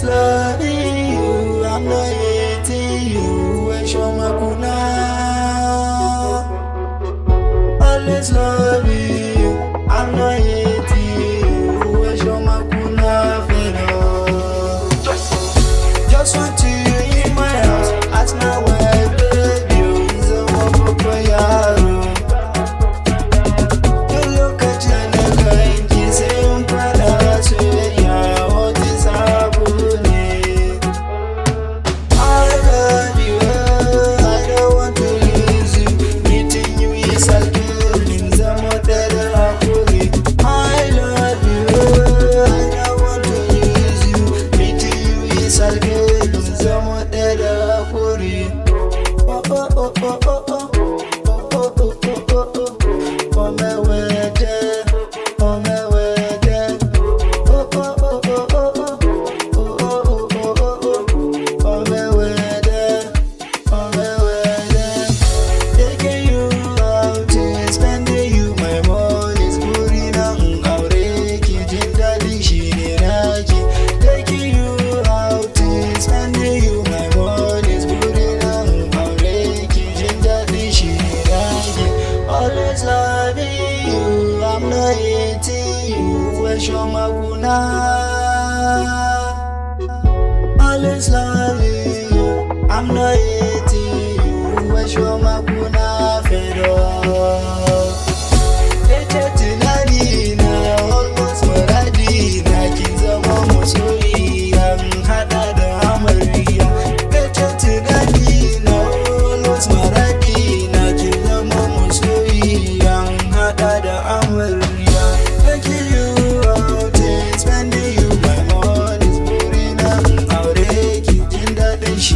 just loving you. I'm not hating you. Wish on my kuna. Always love. sarge mun zama ɗaya da hakuri. Oh, oh, oh, oh, oh, oh. confession maguna Alles live